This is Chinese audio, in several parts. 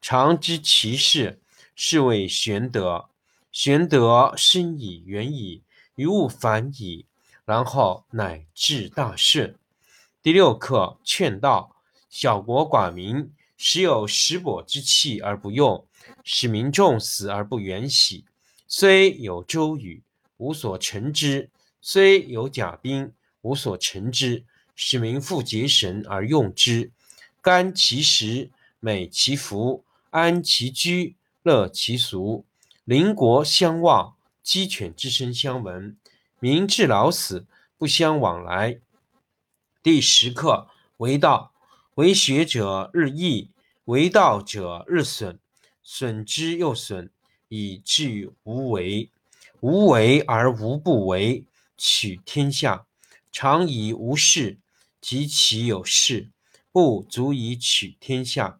常知其事，是谓玄德。玄德深以，远矣，于物反矣，然后乃至大顺。第六课劝道：小国寡民，时有食帛之器而不用，使民重死而不远徙。虽有周瑜，无所成之；虽有甲兵，无所成之。使民复结绳而用之。甘其食，美其服，安其居，乐其俗。邻国相望，鸡犬之声相闻。民至老死，不相往来。第十课为道，为学者日益，为道者日损，损之又损，以至于无为。无为而无不为，取天下常以无事，及其有事。不足以取天下。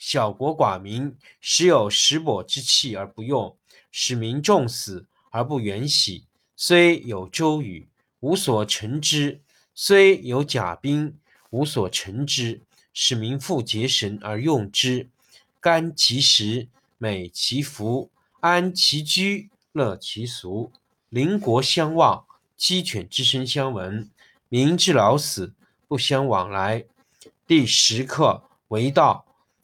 小国寡民，时有食帛之器而不用，使民重死而不远徙。虽有周瑜，无所成之；虽有甲兵，无所成之。使民复结绳而用之。甘其食，美其服，安其居，乐其俗。邻国相望，鸡犬之声相闻。民至老死，不相往来。第十课为道。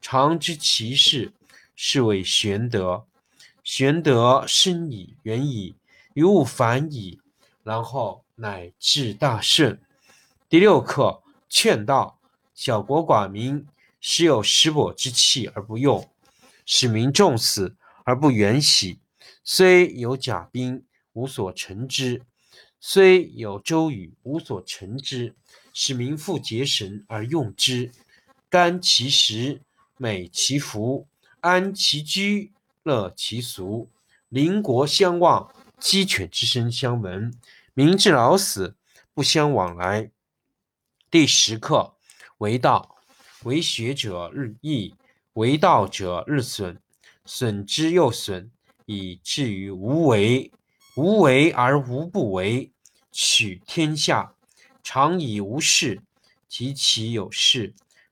常知其事，是谓玄德。玄德深矣，远矣，于物反矣，然后乃至大顺。第六课劝道：小国寡民，时有食帛之器而不用，使民重死而不远徙。虽有甲兵，无所成之；虽有周瑜，无所成之。使民复结绳而用之。甘其食。美其服，安其居，乐其俗。邻国相望，鸡犬之声相闻，民至老死不相往来。第十课为道，为学者日益，为道者日损，损之又损，以至于无为。无为而无不为，取天下常以无事，及其有事，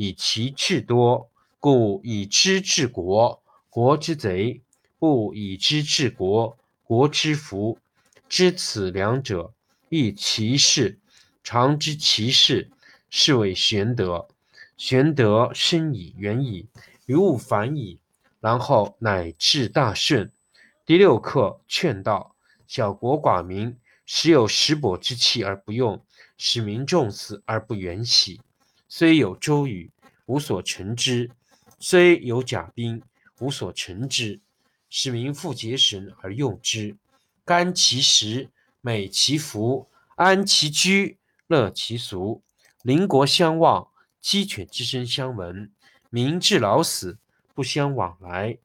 以其智多。故以知治国，国之贼；不以知治国，国之福。知此两者，亦其事。常知其事，是谓玄德。玄德深矣，远矣，于物反矣，然后乃至大顺。第六课：劝道。小国寡民，时有食帛之气而不用，使民重死而不远徙。虽有周瑜，无所成之；虽有甲兵，无所成之。使民复结绳而用之，甘其食，美其服，安其居。乐其俗，邻国相望，鸡犬之声相闻，民至老死不相往来。